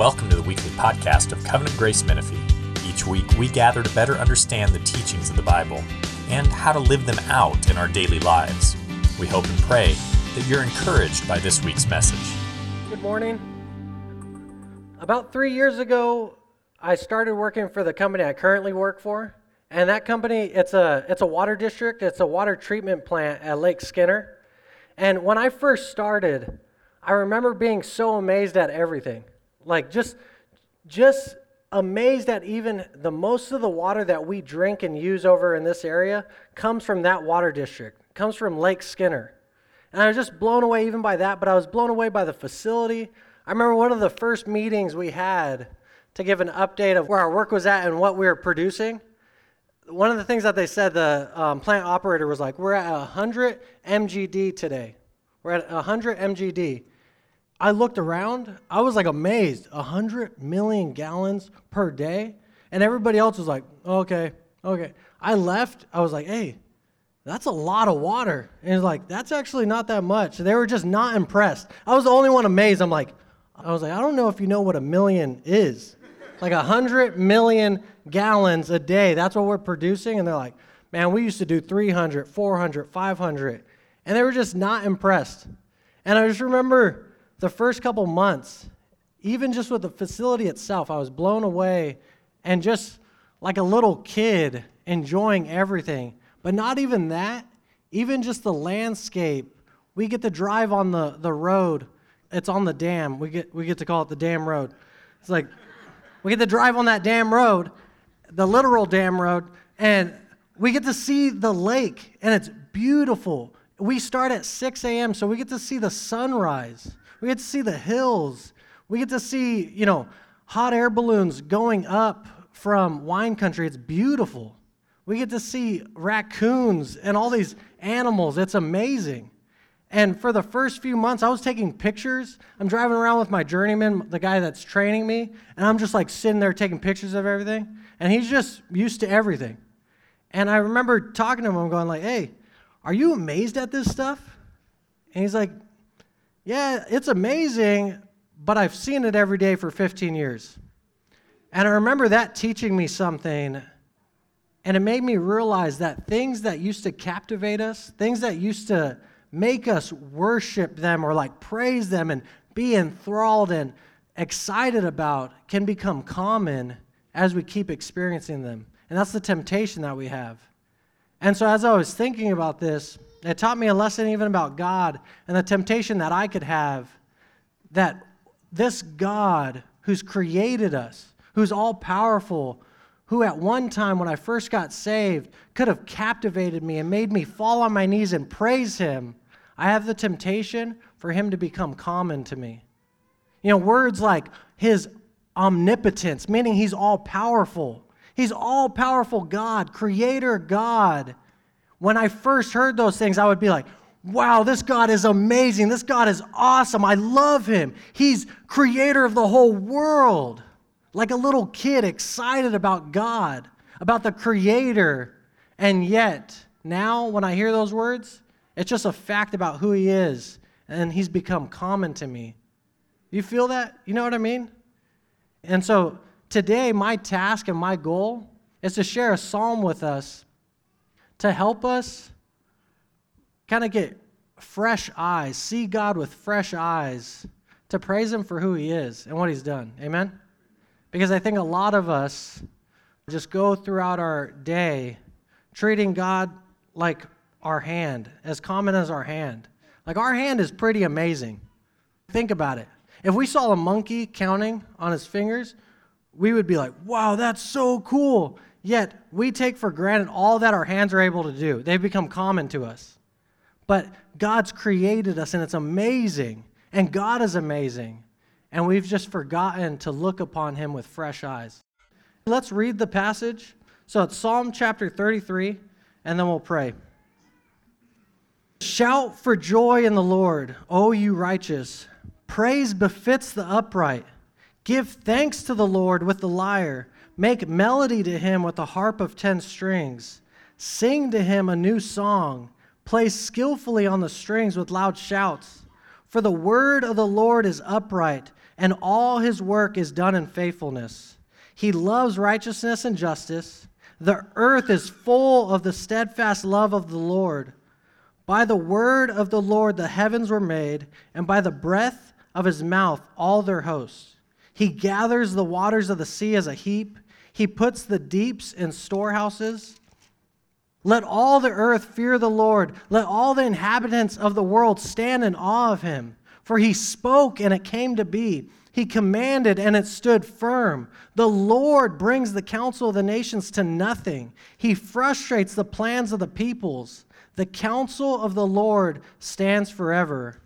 Welcome to the weekly podcast of Covenant Grace Menifee. Each week, we gather to better understand the teachings of the Bible and how to live them out in our daily lives. We hope and pray that you're encouraged by this week's message. Good morning. About three years ago, I started working for the company I currently work for. And that company, it's a, it's a water district, it's a water treatment plant at Lake Skinner. And when I first started, I remember being so amazed at everything. Like just just amazed at even the most of the water that we drink and use over in this area comes from that water district. Comes from Lake Skinner. And I was just blown away even by that, but I was blown away by the facility. I remember one of the first meetings we had to give an update of where our work was at and what we were producing. One of the things that they said, the um, plant operator was like, We're at 100 MGD today. We're at 100 MGD. I looked around, I was like amazed 100 million gallons per day. And everybody else was like, okay, okay. I left, I was like, hey, that's a lot of water. And he's like, that's actually not that much. They were just not impressed. I was the only one amazed. I'm like, I was like, I don't know if you know what a million is. Like 100 million gallons a day. That's what we're producing. And they're like, man, we used to do 300, 400, 500. And they were just not impressed. And I just remember the first couple months, even just with the facility itself, I was blown away and just like a little kid enjoying everything. But not even that, even just the landscape. We get to drive on the, the road. It's on the dam. We get, we get to call it the dam road. It's like we get to drive on that dam road, the literal dam road, and we get to see the lake, and it's beautiful. We start at 6 a.m., so we get to see the sunrise. We get to see the hills. We get to see, you know, hot air balloons going up from wine country. It's beautiful. We get to see raccoons and all these animals. It's amazing. And for the first few months, I was taking pictures. I'm driving around with my journeyman, the guy that's training me, and I'm just like sitting there taking pictures of everything. And he's just used to everything. And I remember talking to him, I'm going like, hey, are you amazed at this stuff? And he's like, yeah, it's amazing, but I've seen it every day for 15 years. And I remember that teaching me something, and it made me realize that things that used to captivate us, things that used to make us worship them or like praise them and be enthralled and excited about, can become common as we keep experiencing them. And that's the temptation that we have. And so, as I was thinking about this, it taught me a lesson even about God and the temptation that I could have that this God who's created us, who's all powerful, who at one time when I first got saved could have captivated me and made me fall on my knees and praise him, I have the temptation for him to become common to me. You know, words like his omnipotence, meaning he's all powerful. He's all powerful God, creator God. When I first heard those things, I would be like, wow, this God is amazing. This God is awesome. I love him. He's creator of the whole world. Like a little kid excited about God, about the creator. And yet, now when I hear those words, it's just a fact about who he is, and he's become common to me. You feel that? You know what I mean? And so today, my task and my goal is to share a psalm with us to help us kind of get fresh eyes, see God with fresh eyes, to praise Him for who He is and what He's done. Amen? Because I think a lot of us just go throughout our day treating God like our hand, as common as our hand. Like our hand is pretty amazing. Think about it. If we saw a monkey counting on his fingers, we would be like, wow, that's so cool. Yet, we take for granted all that our hands are able to do. They've become common to us. But God's created us, and it's amazing. And God is amazing. And we've just forgotten to look upon Him with fresh eyes. Let's read the passage. So it's Psalm chapter 33, and then we'll pray. Shout for joy in the Lord, O you righteous. Praise befits the upright. Give thanks to the Lord with the lyre. Make melody to him with a harp of ten strings. Sing to him a new song. Play skillfully on the strings with loud shouts. For the word of the Lord is upright, and all his work is done in faithfulness. He loves righteousness and justice. The earth is full of the steadfast love of the Lord. By the word of the Lord the heavens were made, and by the breath of his mouth all their hosts. He gathers the waters of the sea as a heap, he puts the deeps in storehouses. Let all the earth fear the Lord. Let all the inhabitants of the world stand in awe of him. For he spoke and it came to be. He commanded and it stood firm. The Lord brings the counsel of the nations to nothing. He frustrates the plans of the peoples. The counsel of the Lord stands forever,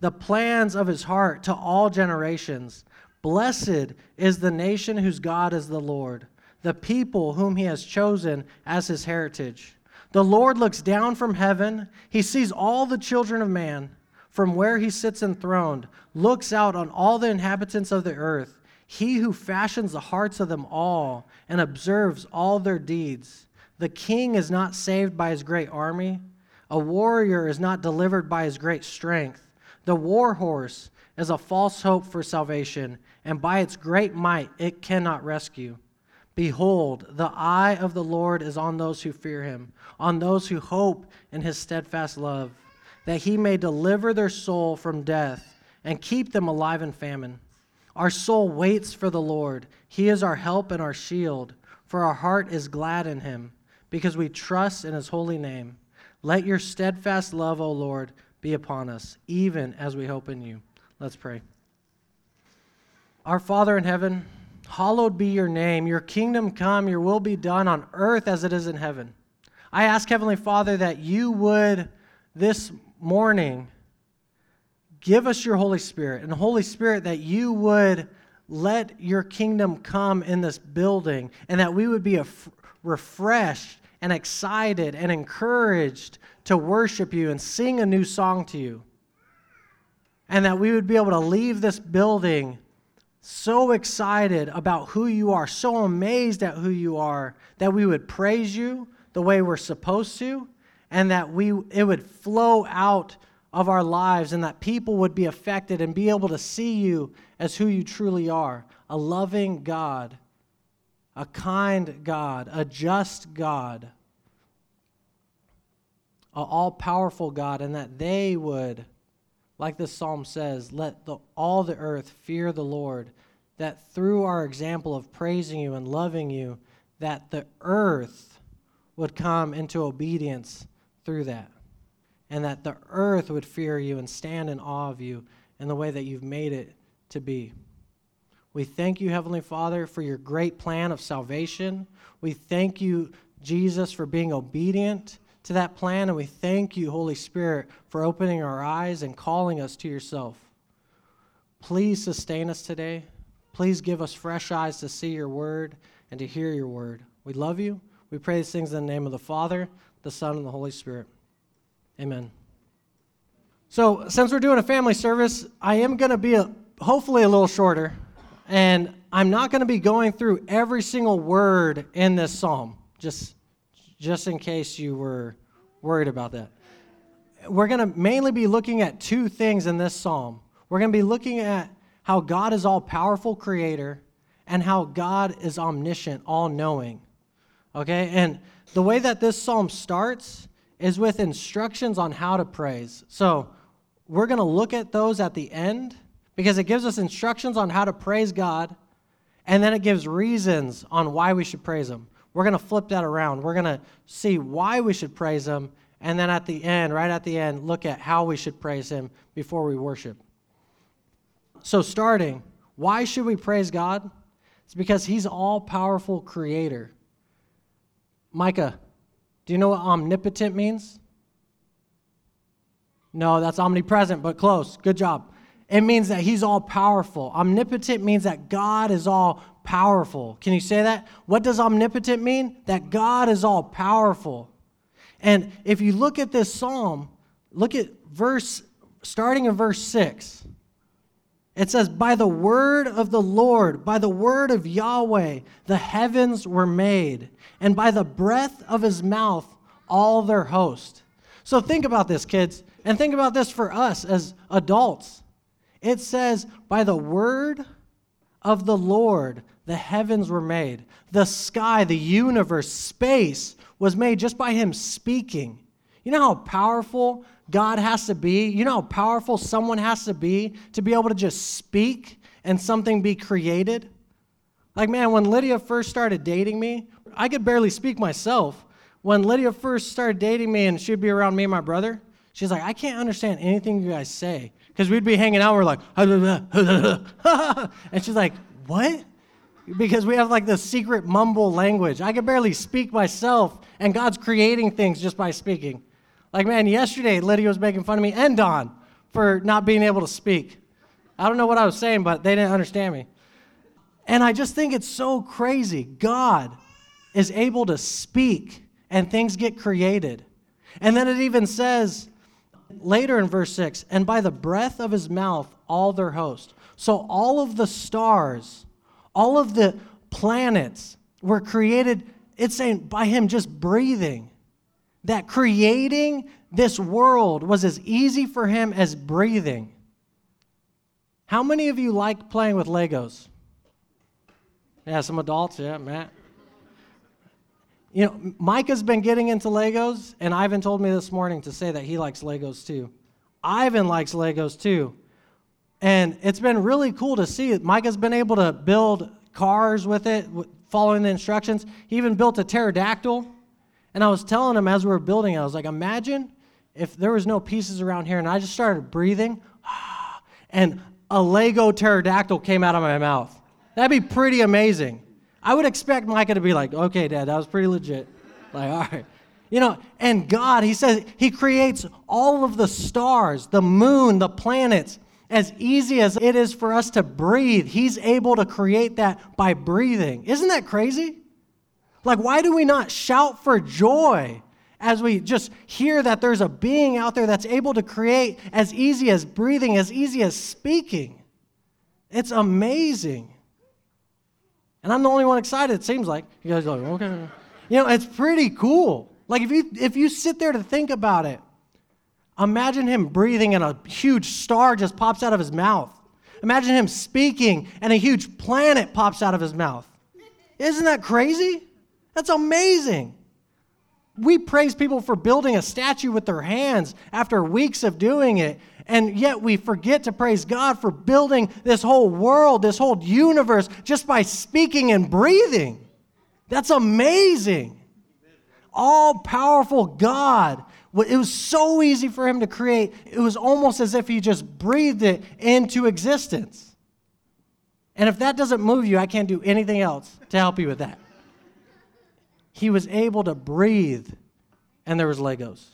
the plans of his heart to all generations. Blessed is the nation whose God is the Lord, the people whom he has chosen as his heritage. The Lord looks down from heaven, he sees all the children of man from where he sits enthroned, looks out on all the inhabitants of the earth, he who fashions the hearts of them all and observes all their deeds. The king is not saved by his great army, a warrior is not delivered by his great strength. The war horse is a false hope for salvation, and by its great might it cannot rescue. Behold, the eye of the Lord is on those who fear him, on those who hope in his steadfast love that he may deliver their soul from death and keep them alive in famine. Our soul waits for the Lord. He is our help and our shield, for our heart is glad in him, because we trust in his holy name. Let your steadfast love, O Lord, be upon us, even as we hope in you. Let's pray. Our Father in heaven, hallowed be your name. Your kingdom come, your will be done on earth as it is in heaven. I ask, Heavenly Father, that you would this morning, give us your Holy Spirit. And Holy Spirit, that you would let your kingdom come in this building and that we would be refreshed and excited and encouraged to worship you and sing a new song to you. And that we would be able to leave this building so excited about who you are, so amazed at who you are, that we would praise you the way we're supposed to, and that we it would flow out of our lives and that people would be affected and be able to see you as who you truly are. A loving God, a kind God, a just God, an all powerful God, and that they would, like this psalm says, let the, all the earth fear the Lord, that through our example of praising you and loving you, that the earth would come into obedience through that. And that the earth would fear you and stand in awe of you in the way that you've made it to be. We thank you, Heavenly Father, for your great plan of salvation. We thank you, Jesus, for being obedient to that plan. And we thank you, Holy Spirit, for opening our eyes and calling us to yourself. Please sustain us today. Please give us fresh eyes to see your word and to hear your word. We love you. We pray these things in the name of the Father, the Son, and the Holy Spirit. Amen. So, since we're doing a family service, I am going to be a, hopefully a little shorter, and I'm not going to be going through every single word in this psalm, just, just in case you were worried about that. We're going to mainly be looking at two things in this psalm. We're going to be looking at how God is all powerful creator and how God is omniscient, all knowing. Okay? And the way that this psalm starts is with instructions on how to praise. So we're going to look at those at the end because it gives us instructions on how to praise God, and then it gives reasons on why we should praise Him. We're going to flip that around. We're going to see why we should praise Him, and then at the end, right at the end, look at how we should praise Him before we worship. So, starting, why should we praise God? It's because He's all powerful creator. Micah, do you know what omnipotent means? No, that's omnipresent, but close. Good job. It means that he's all powerful. Omnipotent means that God is all powerful. Can you say that? What does omnipotent mean? That God is all powerful. And if you look at this psalm, look at verse, starting in verse 6. It says, By the word of the Lord, by the word of Yahweh, the heavens were made, and by the breath of his mouth, all their host. So think about this, kids, and think about this for us as adults. It says, By the word of the Lord, the heavens were made. The sky, the universe, space was made just by him speaking. You know how powerful God has to be? You know how powerful someone has to be to be able to just speak and something be created? Like, man, when Lydia first started dating me, I could barely speak myself. When Lydia first started dating me and she'd be around me and my brother, she's like, I can't understand anything you guys say. Because we'd be hanging out, we're like, and she's like, what? Because we have like this secret mumble language. I could barely speak myself, and God's creating things just by speaking. Like, man, yesterday Lydia was making fun of me and Don for not being able to speak. I don't know what I was saying, but they didn't understand me. And I just think it's so crazy. God is able to speak and things get created. And then it even says later in verse 6 and by the breath of his mouth, all their host. So all of the stars, all of the planets were created, it's saying by him just breathing that creating this world was as easy for him as breathing. How many of you like playing with Legos? Yeah, some adults, yeah, Matt. You know, Micah's been getting into Legos, and Ivan told me this morning to say that he likes Legos too. Ivan likes Legos too. And it's been really cool to see. Micah's been able to build cars with it, following the instructions. He even built a pterodactyl and I was telling him as we were building, it, I was like, imagine if there was no pieces around here and I just started breathing and a Lego pterodactyl came out of my mouth. That'd be pretty amazing. I would expect Micah to be like, okay, Dad, that was pretty legit. Like, all right. You know, and God, He says He creates all of the stars, the moon, the planets, as easy as it is for us to breathe. He's able to create that by breathing. Isn't that crazy? Like, why do we not shout for joy as we just hear that there's a being out there that's able to create as easy as breathing, as easy as speaking? It's amazing. And I'm the only one excited, it seems like. You guys are like, okay. You know, it's pretty cool. Like, if you, if you sit there to think about it, imagine him breathing and a huge star just pops out of his mouth. Imagine him speaking and a huge planet pops out of his mouth. Isn't that crazy? That's amazing. We praise people for building a statue with their hands after weeks of doing it, and yet we forget to praise God for building this whole world, this whole universe, just by speaking and breathing. That's amazing. All powerful God. It was so easy for him to create, it was almost as if he just breathed it into existence. And if that doesn't move you, I can't do anything else to help you with that he was able to breathe, and there was Legos.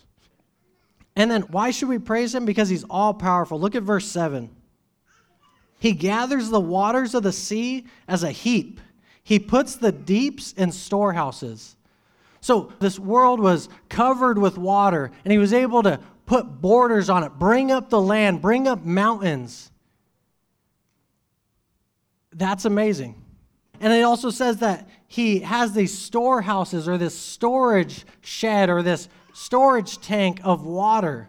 And then why should we praise him? Because he's all powerful. Look at verse 7. He gathers the waters of the sea as a heap. He puts the deeps in storehouses. So this world was covered with water, and he was able to put borders on it, bring up the land, bring up mountains. That's amazing. And it also says that he has these storehouses or this storage shed or this storage tank of water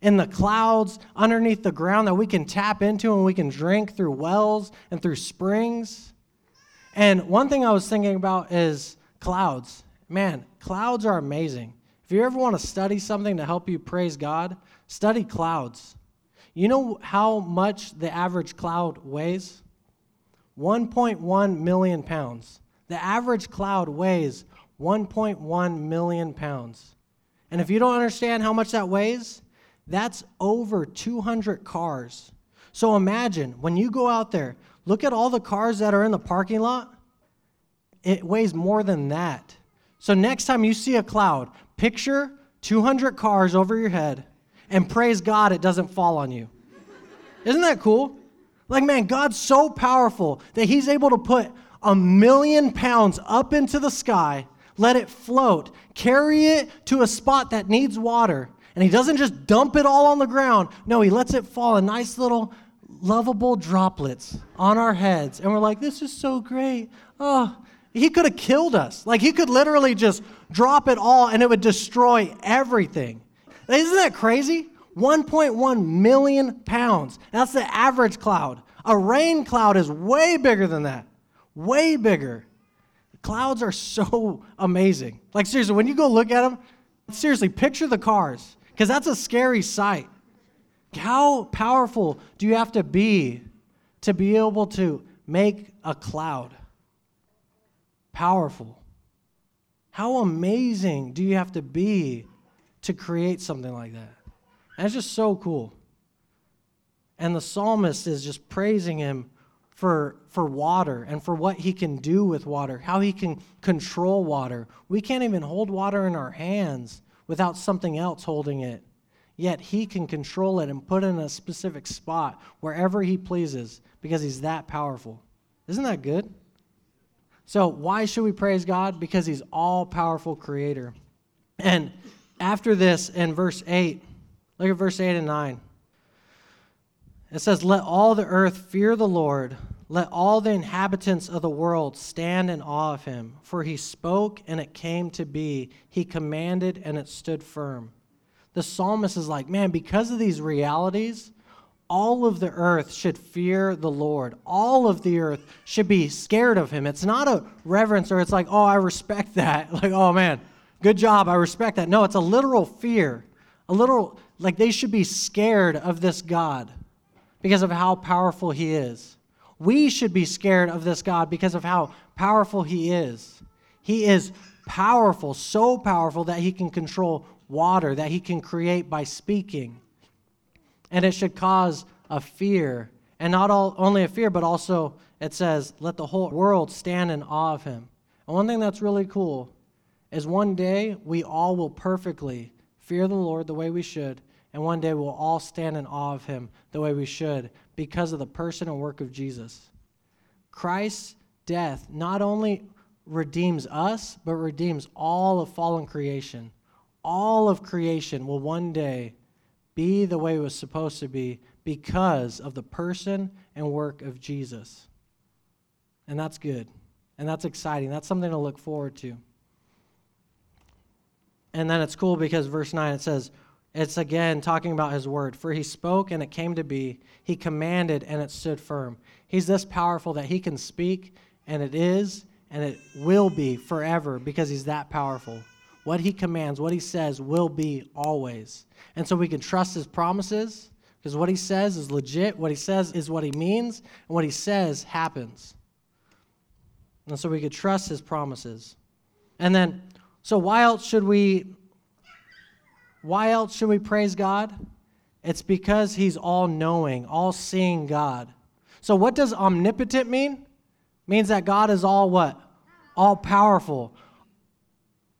in the clouds underneath the ground that we can tap into and we can drink through wells and through springs. And one thing I was thinking about is clouds. Man, clouds are amazing. If you ever want to study something to help you praise God, study clouds. You know how much the average cloud weighs? 1.1 million pounds. The average cloud weighs 1.1 million pounds. And if you don't understand how much that weighs, that's over 200 cars. So imagine when you go out there, look at all the cars that are in the parking lot. It weighs more than that. So next time you see a cloud, picture 200 cars over your head and praise God it doesn't fall on you. Isn't that cool? Like, man, God's so powerful that He's able to put a million pounds up into the sky, let it float, carry it to a spot that needs water. And He doesn't just dump it all on the ground. No, He lets it fall in nice little lovable droplets on our heads. And we're like, this is so great. Oh, He could have killed us. Like, He could literally just drop it all and it would destroy everything. Isn't that crazy? 1.1 million pounds. That's the average cloud. A rain cloud is way bigger than that. Way bigger. Clouds are so amazing. Like, seriously, when you go look at them, seriously, picture the cars, because that's a scary sight. How powerful do you have to be to be able to make a cloud? Powerful. How amazing do you have to be to create something like that? It's just so cool. And the psalmist is just praising him for, for water and for what he can do with water, how he can control water. We can't even hold water in our hands without something else holding it. Yet he can control it and put it in a specific spot wherever he pleases because he's that powerful. Isn't that good? So, why should we praise God? Because he's all powerful creator. And after this, in verse 8, look at verse 8 and 9. It says, Let all the earth fear the Lord. Let all the inhabitants of the world stand in awe of him. For he spoke and it came to be. He commanded and it stood firm. The psalmist is like, man, because of these realities, all of the earth should fear the Lord. All of the earth should be scared of him. It's not a reverence or it's like, oh, I respect that. Like, oh man, good job, I respect that. No, it's a literal fear. A literal, like they should be scared of this God because of how powerful he is. We should be scared of this God because of how powerful he is. He is powerful, so powerful that he can control water, that he can create by speaking. And it should cause a fear. And not all, only a fear, but also it says, let the whole world stand in awe of him. And one thing that's really cool is one day we all will perfectly fear the Lord the way we should and one day we'll all stand in awe of him the way we should because of the person and work of Jesus. Christ's death not only redeems us, but redeems all of fallen creation. All of creation will one day be the way it was supposed to be because of the person and work of Jesus. And that's good. And that's exciting. That's something to look forward to. And then it's cool because verse 9 it says, it's again talking about his word. For he spoke and it came to be. He commanded and it stood firm. He's this powerful that he can speak and it is and it will be forever because he's that powerful. What he commands, what he says will be always. And so we can trust his promises because what he says is legit. What he says is what he means, and what he says happens. And so we could trust his promises. And then, so why else should we why else should we praise God? It's because He's all knowing, all seeing God. So, what does omnipotent mean? It means that God is all what? All powerful.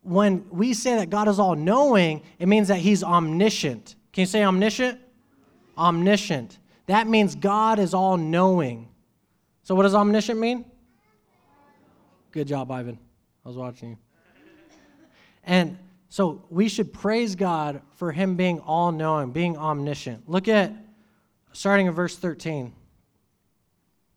When we say that God is all knowing, it means that He's omniscient. Can you say omniscient? Omniscient. That means God is all knowing. So, what does omniscient mean? Good job, Ivan. I was watching you. And so we should praise God for him being all knowing, being omniscient. Look at starting in verse 13.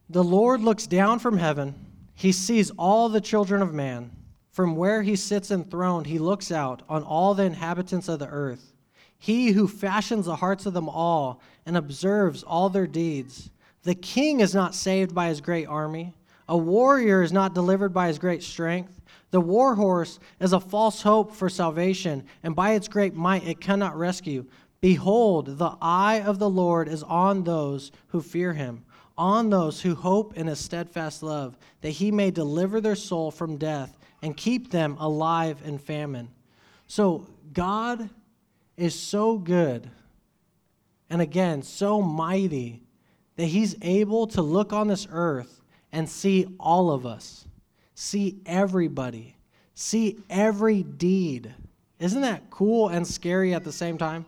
The Lord looks down from heaven, he sees all the children of man. From where he sits enthroned, he looks out on all the inhabitants of the earth. He who fashions the hearts of them all and observes all their deeds. The king is not saved by his great army, a warrior is not delivered by his great strength. The war horse is a false hope for salvation, and by its great might it cannot rescue. Behold, the eye of the Lord is on those who fear him, on those who hope in his steadfast love, that he may deliver their soul from death and keep them alive in famine. So, God is so good and again, so mighty that he's able to look on this earth and see all of us see everybody, see every deed. Isn't that cool and scary at the same time?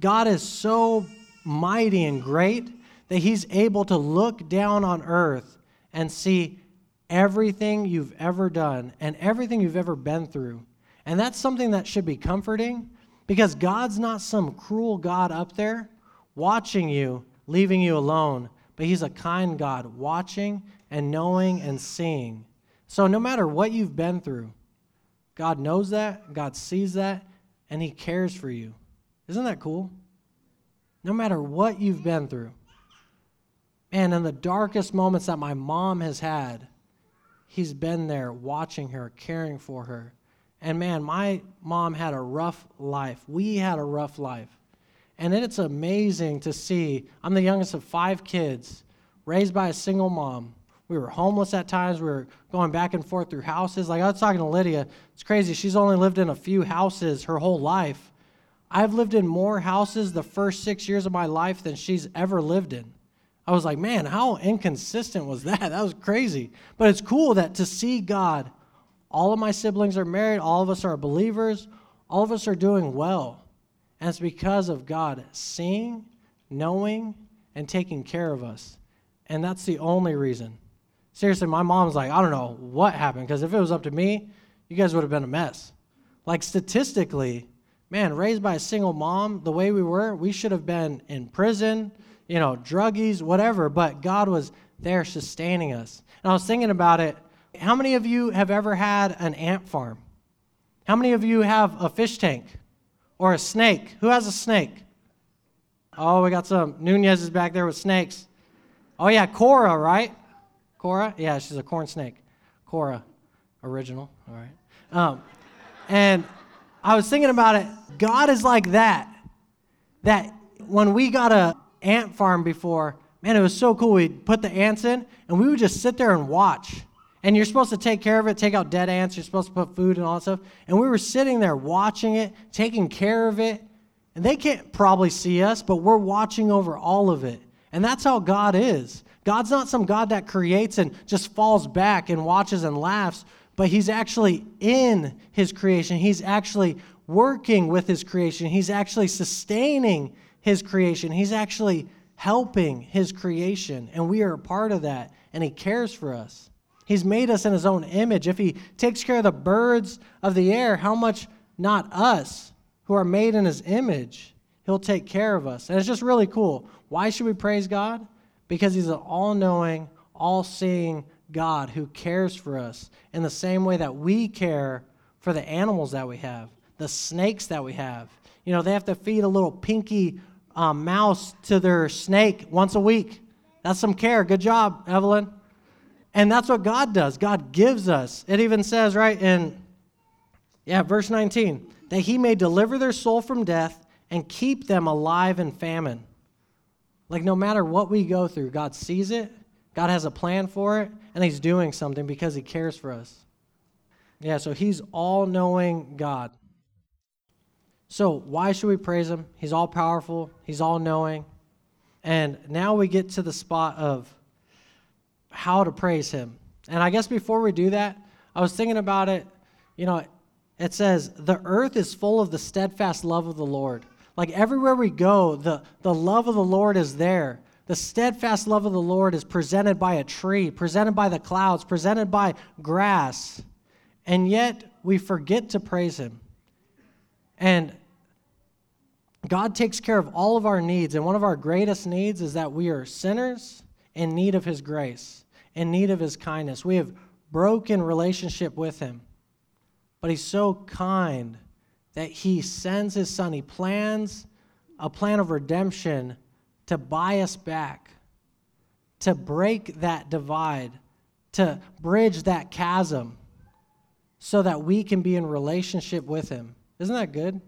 God is so mighty and great that He's able to look down on earth and see everything you've ever done and everything you've ever been through. And that's something that should be comforting because God's not some cruel God up there watching you, leaving you alone, but He's a kind God watching and knowing and seeing. So, no matter what you've been through, God knows that, God sees that, and He cares for you. Isn't that cool? no matter what you've been through. And in the darkest moments that my mom has had, he's been there watching her, caring for her. And man, my mom had a rough life. We had a rough life. And it's amazing to see. I'm the youngest of five kids, raised by a single mom. We were homeless at times. We were going back and forth through houses. Like I was talking to Lydia, it's crazy. She's only lived in a few houses her whole life. I've lived in more houses the first six years of my life than she's ever lived in. I was like, man, how inconsistent was that? That was crazy. But it's cool that to see God, all of my siblings are married, all of us are believers, all of us are doing well. And it's because of God seeing, knowing, and taking care of us. And that's the only reason. Seriously, my mom's like, I don't know what happened, because if it was up to me, you guys would have been a mess. Like, statistically, man, raised by a single mom, the way we were, we should have been in prison, you know, druggies, whatever, but God was there sustaining us. And I was thinking about it. How many of you have ever had an ant farm? How many of you have a fish tank or a snake? Who has a snake? Oh, we got some. Nunez is back there with snakes. Oh, yeah, Cora, right? Cora? Yeah, she's a corn snake. Cora, original. All right. Um, and I was thinking about it. God is like that. That when we got a ant farm before, man, it was so cool. We'd put the ants in, and we would just sit there and watch. And you're supposed to take care of it, take out dead ants. You're supposed to put food and all that stuff. And we were sitting there watching it, taking care of it. And they can't probably see us, but we're watching over all of it. And that's how God is. God's not some God that creates and just falls back and watches and laughs, but He's actually in His creation. He's actually working with His creation. He's actually sustaining His creation. He's actually helping His creation. And we are a part of that. And He cares for us. He's made us in His own image. If He takes care of the birds of the air, how much not us who are made in His image? He'll take care of us. And it's just really cool. Why should we praise God? Because He's an all knowing, all seeing God who cares for us in the same way that we care for the animals that we have, the snakes that we have. You know, they have to feed a little pinky um, mouse to their snake once a week. That's some care. Good job, Evelyn. And that's what God does. God gives us. It even says, right, in, yeah, verse 19, that he may deliver their soul from death and keep them alive in famine. Like, no matter what we go through, God sees it, God has a plan for it, and he's doing something because he cares for us. Yeah, so he's all knowing God. So, why should we praise him? He's all powerful, he's all knowing. And now we get to the spot of how to praise him. And I guess before we do that, I was thinking about it. You know, it says, The earth is full of the steadfast love of the Lord. Like everywhere we go, the, the love of the Lord is there. The steadfast love of the Lord is presented by a tree, presented by the clouds, presented by grass. And yet we forget to praise him. And God takes care of all of our needs. And one of our greatest needs is that we are sinners in need of his grace in need of his kindness. We have broken relationship with him. But he's so kind that he sends his son. He plans a plan of redemption to buy us back, to break that divide, to bridge that chasm so that we can be in relationship with him. Isn't that good?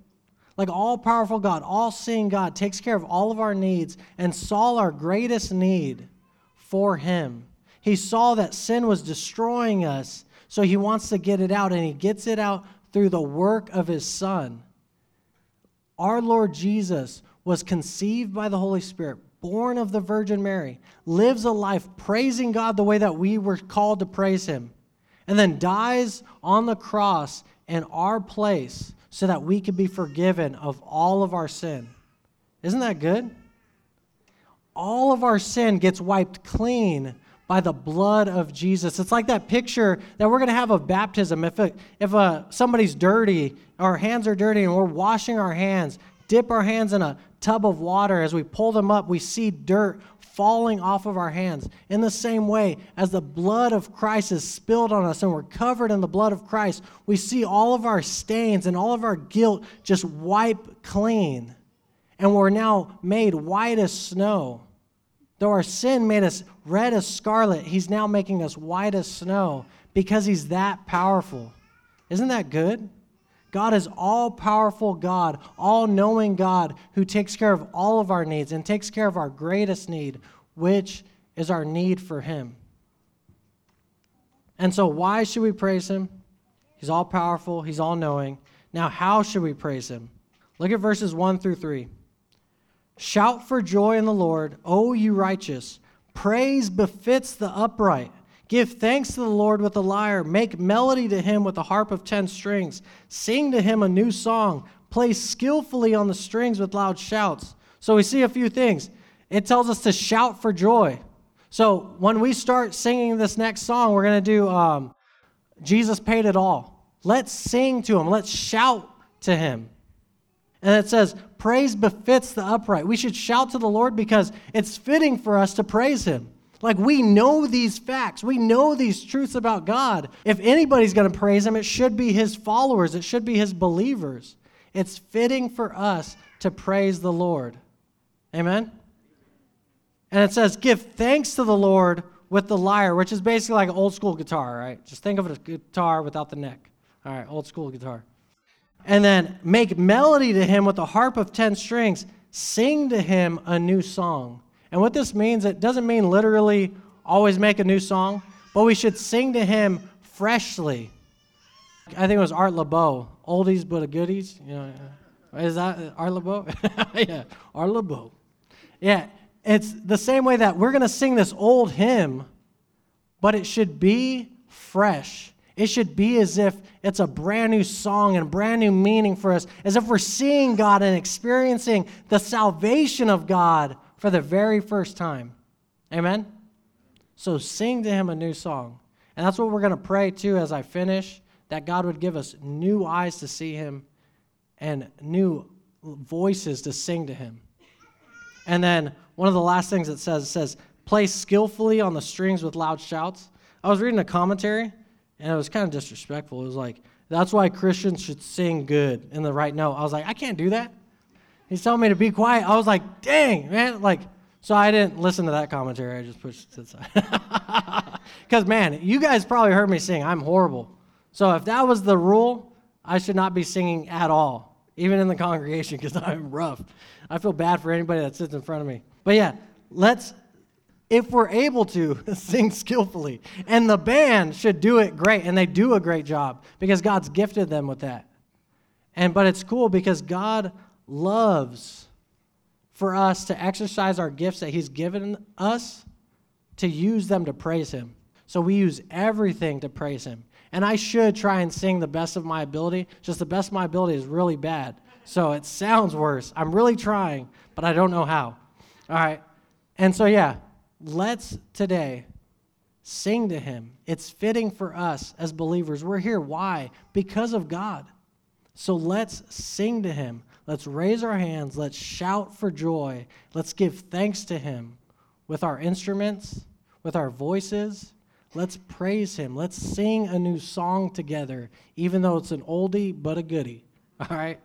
Like all powerful God, all seeing God takes care of all of our needs and saw our greatest need for him he saw that sin was destroying us, so he wants to get it out, and he gets it out through the work of his Son. Our Lord Jesus was conceived by the Holy Spirit, born of the Virgin Mary, lives a life praising God the way that we were called to praise him, and then dies on the cross in our place so that we could be forgiven of all of our sin. Isn't that good? All of our sin gets wiped clean by the blood of Jesus. It's like that picture that we're going to have of baptism. If, a, if a, somebody's dirty, our hands are dirty, and we're washing our hands, dip our hands in a tub of water. As we pull them up, we see dirt falling off of our hands. In the same way, as the blood of Christ is spilled on us and we're covered in the blood of Christ, we see all of our stains and all of our guilt just wipe clean. and we're now made white as snow. Though our sin made us red as scarlet, he's now making us white as snow because he's that powerful. Isn't that good? God is all powerful God, all knowing God who takes care of all of our needs and takes care of our greatest need, which is our need for him. And so, why should we praise him? He's all powerful, he's all knowing. Now, how should we praise him? Look at verses 1 through 3. Shout for joy in the Lord, O you righteous. Praise befits the upright. Give thanks to the Lord with the lyre. Make melody to him with a harp of ten strings. Sing to him a new song. Play skillfully on the strings with loud shouts. So we see a few things. It tells us to shout for joy. So when we start singing this next song, we're going to do um, Jesus Paid It All. Let's sing to him. Let's shout to him. And it says, Praise befits the upright. We should shout to the Lord because it's fitting for us to praise him. Like we know these facts, we know these truths about God. If anybody's going to praise him, it should be his followers, it should be his believers. It's fitting for us to praise the Lord. Amen? And it says, Give thanks to the Lord with the lyre, which is basically like an old school guitar, right? Just think of it as a guitar without the neck. All right, old school guitar. And then make melody to him with a harp of 10 strings. Sing to him a new song. And what this means, it doesn't mean literally always make a new song, but we should sing to him freshly. I think it was Art Laboe, oldies but a goodies. You know, uh, is that uh, Art Laboe? yeah, Art Laboe. Yeah, it's the same way that we're going to sing this old hymn, but it should be fresh. It should be as if it's a brand new song and brand new meaning for us, as if we're seeing God and experiencing the salvation of God for the very first time. Amen? So sing to Him a new song. And that's what we're going to pray too as I finish that God would give us new eyes to see Him and new voices to sing to Him. And then one of the last things it says, it says, play skillfully on the strings with loud shouts. I was reading a commentary, and it was kind of disrespectful. It was like, that's why Christians should sing good in the right note. I was like, I can't do that. He's telling me to be quiet. I was like, dang, man. Like, so I didn't listen to that commentary. I just pushed it to the side. Because, man, you guys probably heard me sing. I'm horrible. So if that was the rule, I should not be singing at all, even in the congregation, because I'm rough. I feel bad for anybody that sits in front of me. But yeah, let's, if we're able to, sing skillfully. And the band should do it great, and they do a great job because God's gifted them with that. And but it's cool because God loves for us to exercise our gifts that He's given us to use them to praise Him. So we use everything to praise Him. And I should try and sing the best of my ability, just the best of my ability is really bad. So it sounds worse. I'm really trying, but I don't know how. All right. And so, yeah, let's today sing to him. It's fitting for us as believers. We're here. Why? Because of God. So let's sing to him. Let's raise our hands. Let's shout for joy. Let's give thanks to him with our instruments, with our voices. Let's praise him. Let's sing a new song together, even though it's an oldie but a goodie. All right?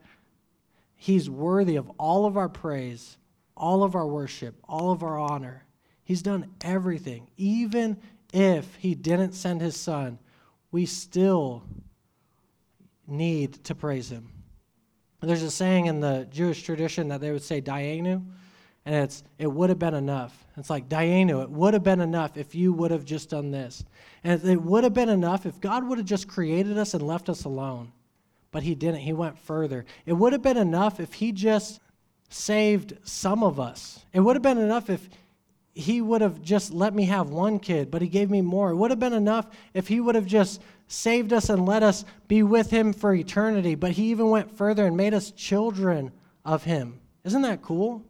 He's worthy of all of our praise all of our worship, all of our honor. He's done everything. Even if he didn't send his son, we still need to praise him. There's a saying in the Jewish tradition that they would say Dayenu, and it's it would have been enough. It's like Dayenu, it would have been enough if you would have just done this. And it would have been enough if God would have just created us and left us alone. But he didn't. He went further. It would have been enough if he just saved some of us. It would have been enough if he would have just let me have one kid, but he gave me more. It would have been enough if he would have just saved us and let us be with him for eternity, but he even went further and made us children of him. Isn't that cool?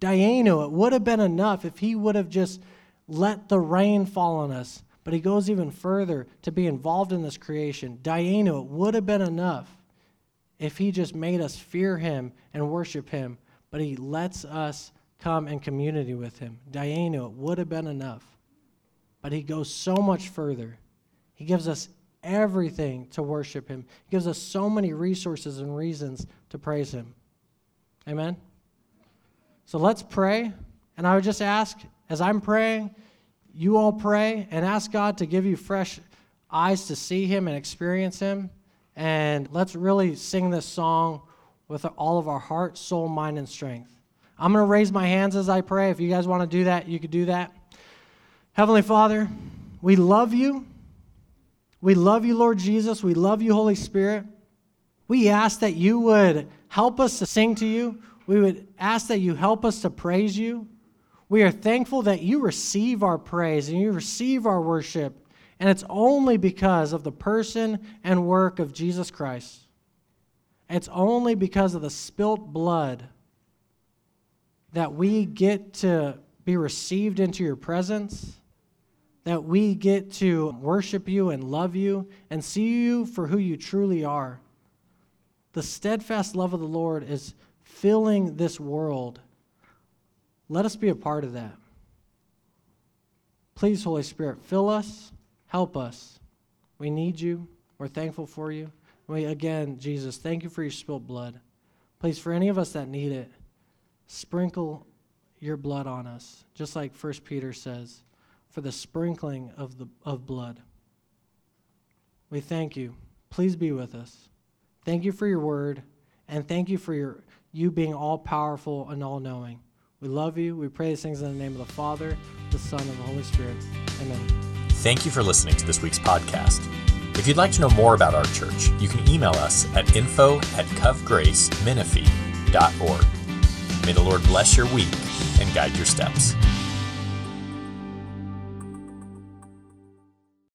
Dayenu, it would have been enough if he would have just let the rain fall on us, but he goes even further to be involved in this creation. Dayenu, it would have been enough if he just made us fear him and worship him but he lets us come in community with him. Dayenu, it would have been enough. But he goes so much further. He gives us everything to worship him. He gives us so many resources and reasons to praise him. Amen? So let's pray. And I would just ask, as I'm praying, you all pray and ask God to give you fresh eyes to see Him and experience Him. And let's really sing this song with all of our heart, soul, mind, and strength. I'm going to raise my hands as I pray. If you guys want to do that, you could do that. Heavenly Father, we love you. We love you, Lord Jesus. We love you, Holy Spirit. We ask that you would help us to sing to you. We would ask that you help us to praise you. We are thankful that you receive our praise and you receive our worship. And it's only because of the person and work of Jesus Christ. It's only because of the spilt blood that we get to be received into your presence, that we get to worship you and love you and see you for who you truly are. The steadfast love of the Lord is filling this world. Let us be a part of that. Please, Holy Spirit, fill us, help us. We need you. We're thankful for you. We, again, Jesus, thank you for your spilled blood. Please, for any of us that need it, sprinkle your blood on us, just like 1 Peter says, for the sprinkling of, the, of blood. We thank you. Please be with us. Thank you for your word, and thank you for your, you being all powerful and all knowing. We love you. We pray these things in the name of the Father, the Son, and the Holy Spirit. Amen. Thank you for listening to this week's podcast. If you'd like to know more about our church, you can email us at info at covgracemenifee.org. May the Lord bless your week and guide your steps.